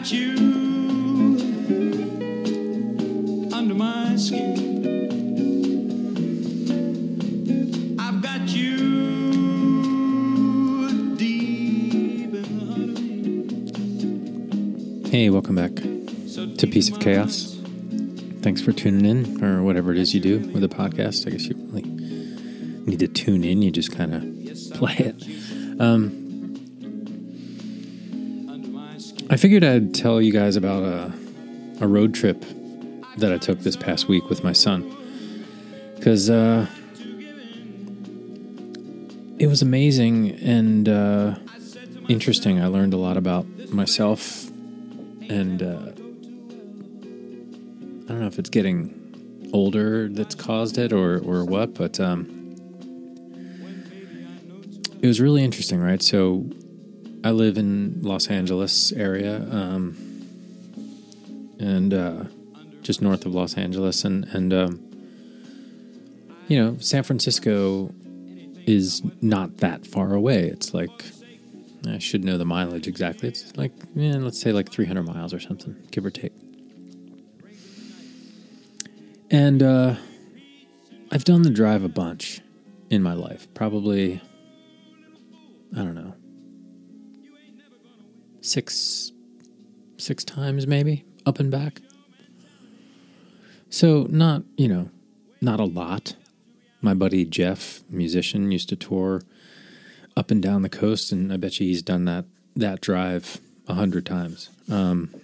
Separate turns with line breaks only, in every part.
got you under my skin. I've got you deep in the heart of me.
Hey, welcome back
So
to Piece of Chaos. Thanks for tuning in, or whatever it is you do with a podcast. I guess you really need to tune in. You just kind of play it. Um,
under my skin.
I figured I'd tell you guys about a, a road trip that I took this past week with my son. Because uh, it was amazing and uh, interesting. I learned a lot about myself and uh, I don't know if it's getting older that's caused it or, or what, but um, it was really interesting, right? So I live in Los Angeles area, um, and uh, just north of Los Angeles, and and um, you know, San Francisco is not that far away. It's like I should know the mileage exactly. It's like yeah, let's say like 300 miles or something, give or take. And uh, I've done the drive a bunch in my life, probably. I don't know six six times maybe up and back. So not you know not a lot. My buddy jeff musician used to tour up and down the coast and i bet you he's done that that drive a hundred times. Um,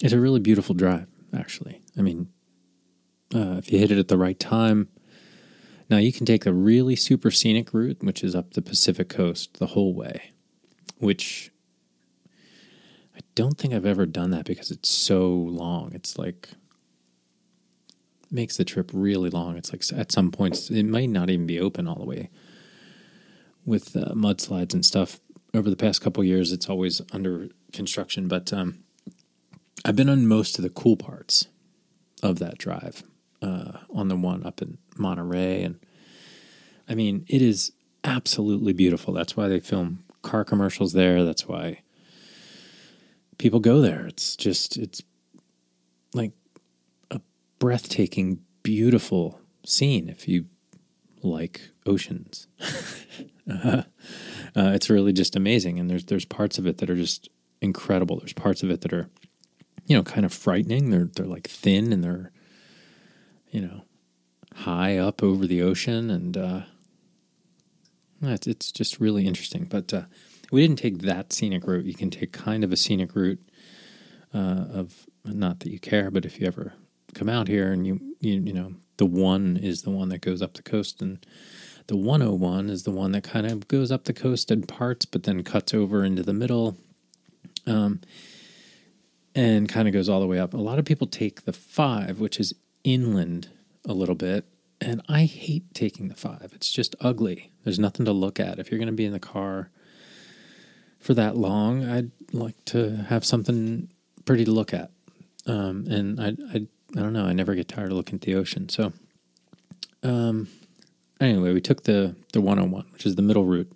it's a really beautiful drive actually. I mean uh, if you hit it at the right time now you can take the really super scenic route which is up the pacific coast the whole way which I don't think I've ever done that because it's so long. It's like makes the trip really long. It's like at some points it might not even be open all the way with uh, mudslides and stuff. Over the past couple years, it's always under construction, but um, I've been on most of the cool parts of that drive uh, on the one up in Monterey, and I mean it is absolutely beautiful. That's why they film car commercials there. That's why people go there. It's just it's like a breathtaking, beautiful scene if you like oceans. uh, it's really just amazing, and there's there's parts of it that are just incredible. There's parts of it that are, you know, kind of frightening. They're they're like thin and they're, you know, high up over the ocean, and uh, it's it's just really interesting. But uh, we didn't take that scenic route. You can take kind of a scenic route uh, of not that you care, but if you ever come out here and you you you know the one is the one that goes up the coast and the 101 is the one that kind of goes up the coast in parts but then cuts over into the middle um, and kind of goes all the way up. A lot of people take the 5 which is inland a little bit and I hate taking the 5. It's just ugly. There's nothing to look at. If you're going to be in the car for that long, I'd like to have something pretty to look at. Um, and I, I, I don't know. I never get tired of looking at the ocean. So, um, anyway, we took the the 101, which is the middle route.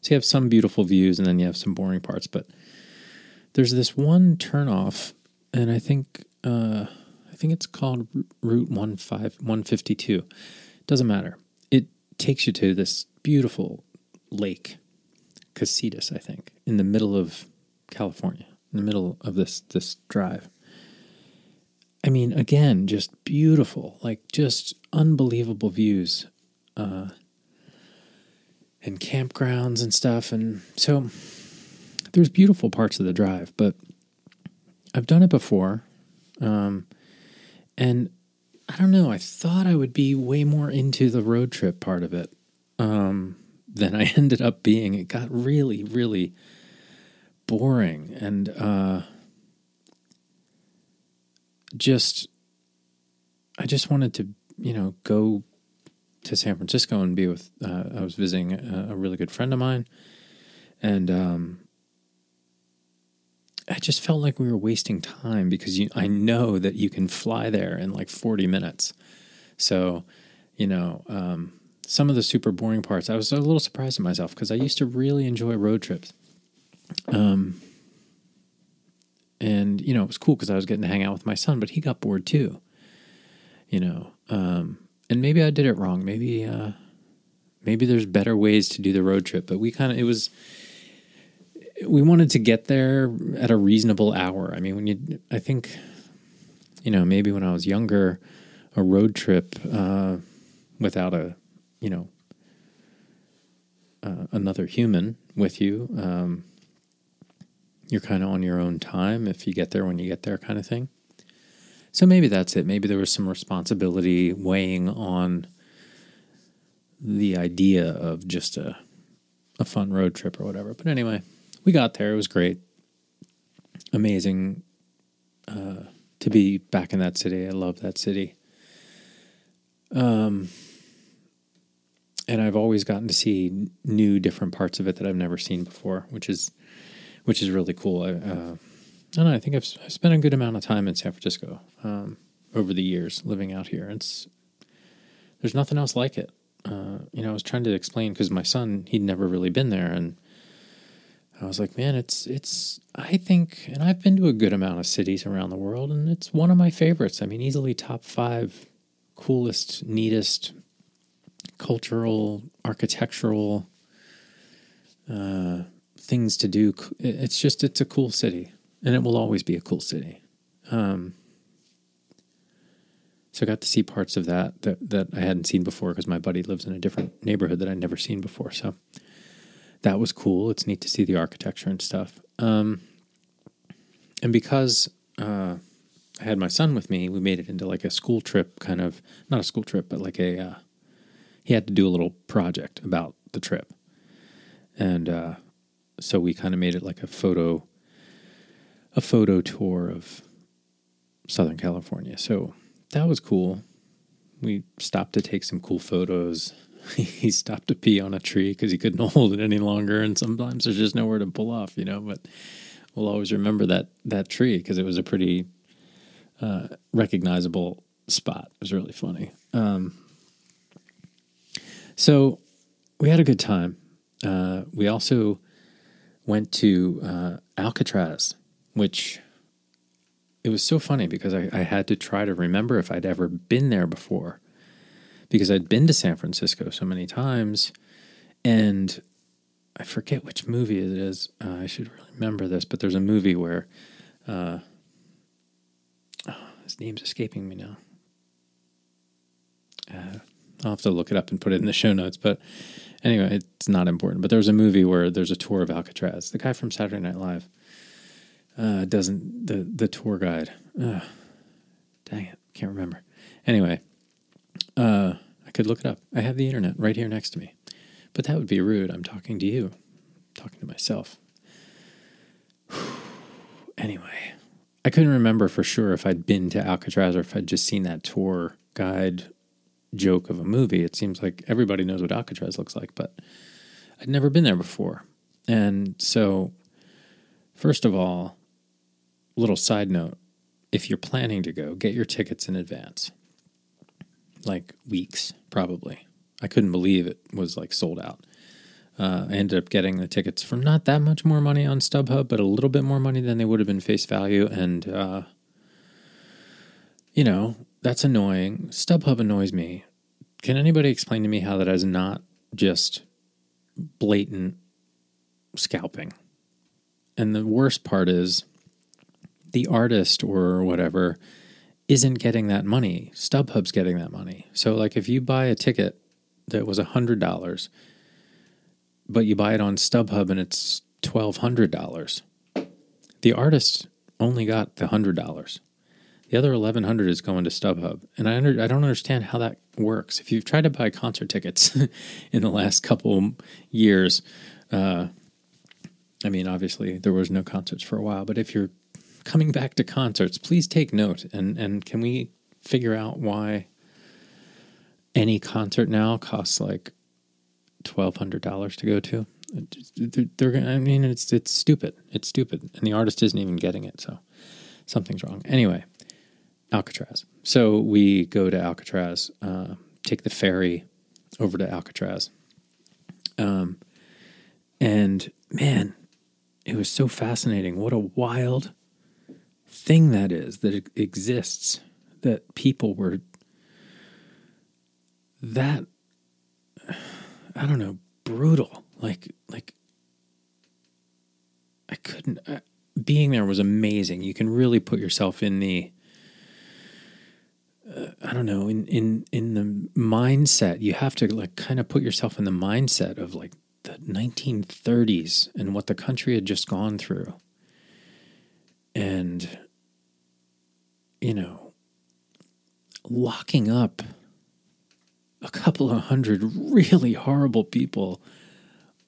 So you have some beautiful views, and then you have some boring parts. But there's this one turnoff, and I think uh, I think it's called Route 15, 152. Doesn't matter. It takes you to this beautiful lake, Casitas, I think, in the middle of California, in the middle of this this drive. I mean, again, just beautiful, like just unbelievable views, uh, and campgrounds and stuff. And so there's beautiful parts of the drive, but I've done it before. Um, and I don't know, I thought I would be way more into the road trip part of it um, than I ended up being. It got really, really boring. And, uh, just I just wanted to, you know, go to San Francisco and be with. Uh, I was visiting a, a, really good friend of mine, and um, I just felt like we were wasting time because you, I know that you can fly there in like forty minutes. So, you know, um, some of the super boring parts, I was a little surprised at myself because I used to really enjoy road trips. Um, and you know it was cool because I was getting to hang out with my son, but he got bored too. You know, um, and maybe I did it wrong. Maybe uh, maybe there's better ways to do the road trip, but we kind of it was we wanted to get there at a reasonable hour. I mean, when you I think you know maybe when I was younger, a road trip uh, without a you know uh, another human with you. Um, you're kind of on your own time if you get there when you get there, kind of thing. So maybe that's it. Maybe there was some responsibility weighing on the idea of just a a fun road trip or whatever. But anyway, we got there. It was great, amazing uh, to be back in that city. I love that city. Um, and I've always gotten to see new, different parts of it that I've never seen before, which is which is really cool. I, uh, I don't know. I think I've, I've spent a good amount of time in San Francisco um, over the years living out here. It's there's nothing else like it. Uh, you know, I was trying to explain because my son he'd never really been there, and I was like, man, it's it's. I think, and I've been to a good amount of cities around the world, and it's one of my favorites. I mean, easily top five coolest, neatest, cultural, architectural. Uh, things to do. It's just it's a cool city, and it will always be a cool city. Um, so I got to see parts of that that, that I hadn't seen before because my buddy lives in a different neighborhood that I'd never seen before. So that was cool. It's neat to see the architecture and stuff. Um, and because uh, I had my son with me, we made it into like a school trip, kind of not a school trip, but like a. Uh, he had to do a little project about the trip, and uh, so we kind of made it like a photo a photo tour of Southern California. So that was cool. We stopped to take some cool photos. he stopped to pee on a tree because he couldn't hold it any longer, and sometimes there's just nowhere to pull off, you know. But we'll always remember that that tree because it was a pretty uh, recognizable spot. It was really funny. Um, so we had a good time. Uh, we also went to uh, Alcatraz, which it was so funny because I, I, had to try to remember if I'd ever been there before because I'd been to San Francisco so many times and I forget which movie it is. Uh, I should really remember this, but there's a movie where uh, his name's escaping me now. I'll have to look it up and put it in the show notes, but Anyway, it's not important. But there was a movie where there's a tour of Alcatraz. The guy from Saturday Night Live uh, doesn't the the tour guide. Dang it, can't remember. Anyway, uh, I could look it up. I have the internet right here next to me. But that would be rude. I'm talking to you. I'm talking to myself. anyway, I couldn't remember for sure if I'd been to Alcatraz or if I'd just seen that tour guide joke of a movie. It seems like everybody knows what Alcatraz looks like, but I'd never been there before. And so, first of all, little side note if you're planning to go, get your tickets in advance, like weeks, probably. I couldn't believe it was like sold out. Uh, I ended up getting the tickets for not that much more money on StubHub, but a little bit more money than they would have been face value. And, uh, you know, that's annoying. StubHub annoys me. Can anybody explain to me how that is not just blatant scalping? And the worst part is the artist or whatever isn't getting that money. StubHub's getting that money. So, like, if you buy a ticket that was $100, but you buy it on StubHub and it's $1,200, the artist only got the $100. The other 1100 is going to StubHub. And I under, I don't understand how that works. If you've tried to buy concert tickets in the last couple years, uh, I mean, obviously there was no concerts for a while, but if you're coming back to concerts, please take note and and can we figure out why any concert now costs like twelve hundred dollars to go to? They're. I mean, it's it's stupid. It's stupid, and the artist isn't even getting it. So something's wrong. Anyway, Alcatraz. So we go to Alcatraz, uh, take the ferry over to Alcatraz. Um, and man, it was so fascinating. What a wild, thing that is that exists that people were that I don't know brutal like like I couldn't uh, being there was amazing you can really put yourself in the don't know in in in the mindset you have to like kind of put yourself in the mindset of like the 1930s and what the country had just gone through. And you know locking up a couple of hundred really horrible people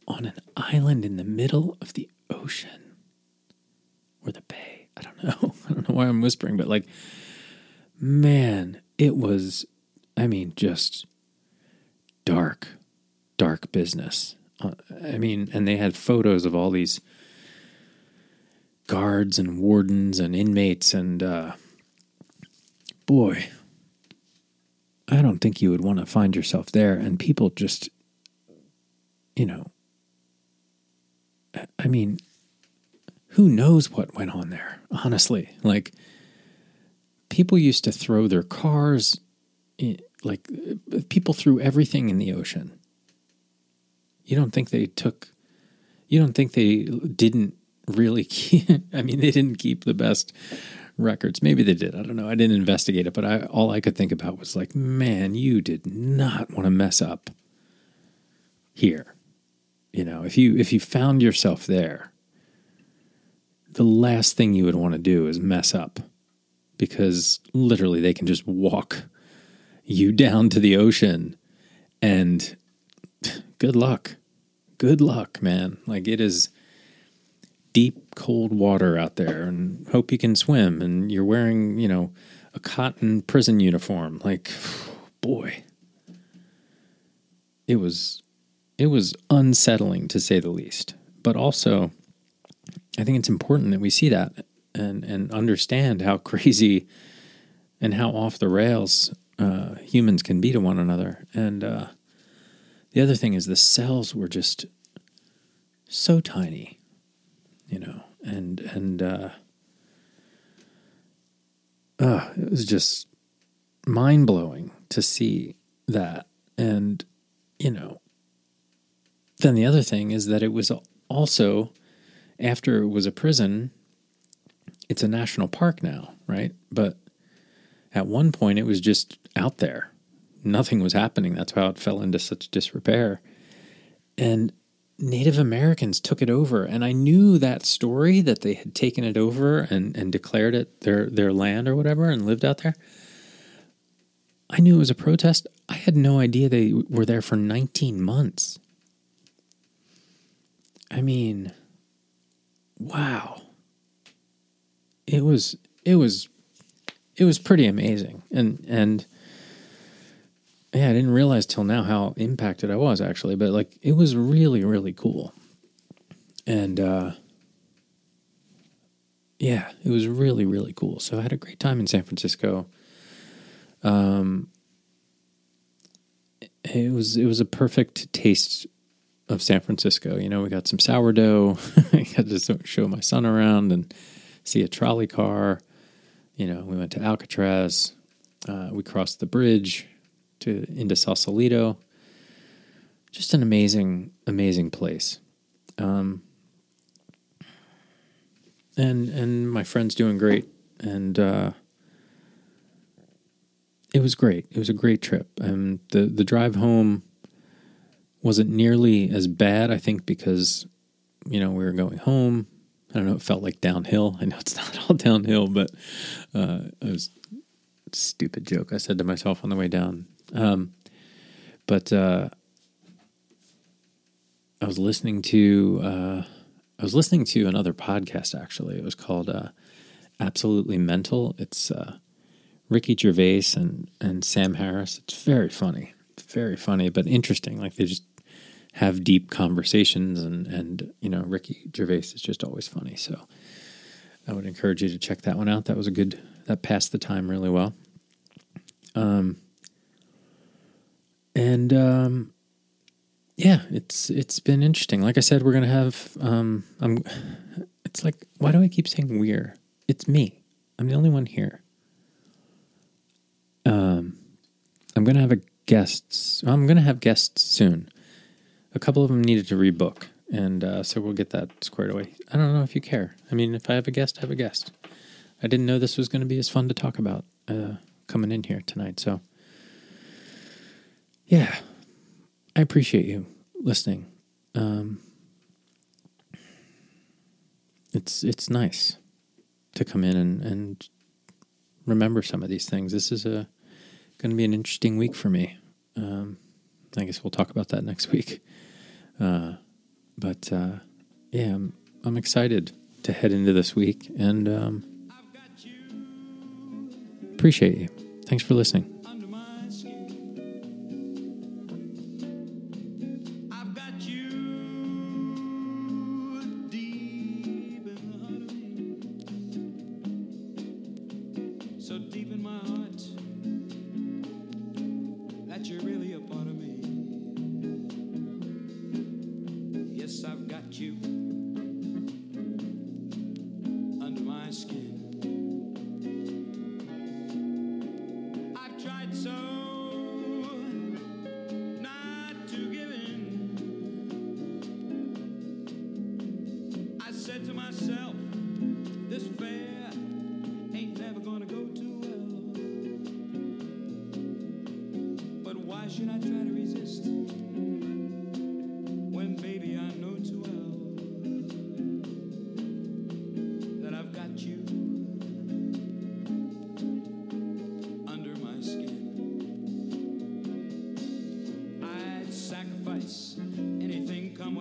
on an island in the middle of the ocean or the bay. I don't know. I don't know why i'm whispering but like man it was i mean just dark dark business. Uh, i mean and they had photos of all these guards and wardens and inmates and uh, boy i don't think you would want to find yourself there. And people just you know I- mean who knows what went on there honestly? Like people used to throw their cars like people threw everything in the ocean you don't think they took you don't think they didn't really keep, I mean, they didn't keep the best records. Maybe they did. I don't know. I didn't investigate it, but I all I could think about was like, man, you did not want to mess up here. You know, if you if you found yourself there, the last thing you would want to do is mess up because literally they can just walk you down to the ocean and good luck. Good luck, man. Like it is deep cold water out there and hope you can swim and you're wearing, you know, a cotton prison uniform. Like boy. It was it was unsettling to say the least. But also I think it's important that we see that and and understand how crazy and how off the rails uh, humans can be to one another. And uh, the other thing is the cells were just so tiny, you know, and and uh, uh, it was just mind blowing to see that. And you know, then the other thing is that it was also after it was a prison, it's a national park now, right? But at one point, it was just out there. Nothing was happening. That's how it fell into such disrepair. And Native Americans took it over. And I knew that story that they had taken it over and, and declared it their, their land or whatever and lived out there. I knew it was a protest. I had no idea they were there for 19 months. I mean, wow. It was it was it was pretty amazing. And and yeah, I didn't realize till now how impacted I was actually, but like it was really really cool. And uh yeah, it was really really cool. So I had a great time in San Francisco. Um it was it was a perfect taste of San Francisco. You know, we got some sourdough. I got to show my son around and see a trolley car. You know, we went to Alcatraz. Uh, we crossed the bridge to into Sausalito. Just an amazing, amazing place. Um, and and my friend's doing great, and uh, it was great. It was a great trip. And the the drive home wasn't nearly as bad. I think because you know we were going home. I don't know. It felt like downhill. I know it's not all downhill, but uh, it was a stupid joke I said to myself on the way down. Um, but uh, I was listening to uh, I was listening to another podcast actually. It was called uh, Absolutely Mental. It's uh, Ricky Gervais and and Sam Harris. It's very funny, very funny, but interesting. Like they just have deep conversations, and and you know Ricky Gervais is just always funny. So I would encourage you to check that one out. That was a good. That passed the time really well. Um. And um, yeah, it's it's been interesting. Like I said, we're gonna have um, I'm. It's like why do I keep saying we're? It's me. I'm the only one here. Um, I'm gonna have a guests. I'm gonna have guests soon. A couple of them needed to rebook, and uh, so we'll get that squared away. I don't know if you care. I mean, if I have a guest, I have a guest. I didn't know this was going to be as fun to talk about uh, coming in here tonight. So, yeah, I appreciate you listening. Um, it's it's nice to come in and, and remember some of these things. This is a going to be an interesting week for me. Um, I guess we'll talk about that next week. Uh, but uh, yeah, I'm, I'm excited to head into this week and um, appreciate you. Thanks for listening.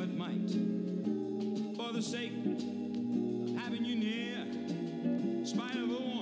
What might for the sake of having you near. Spite of a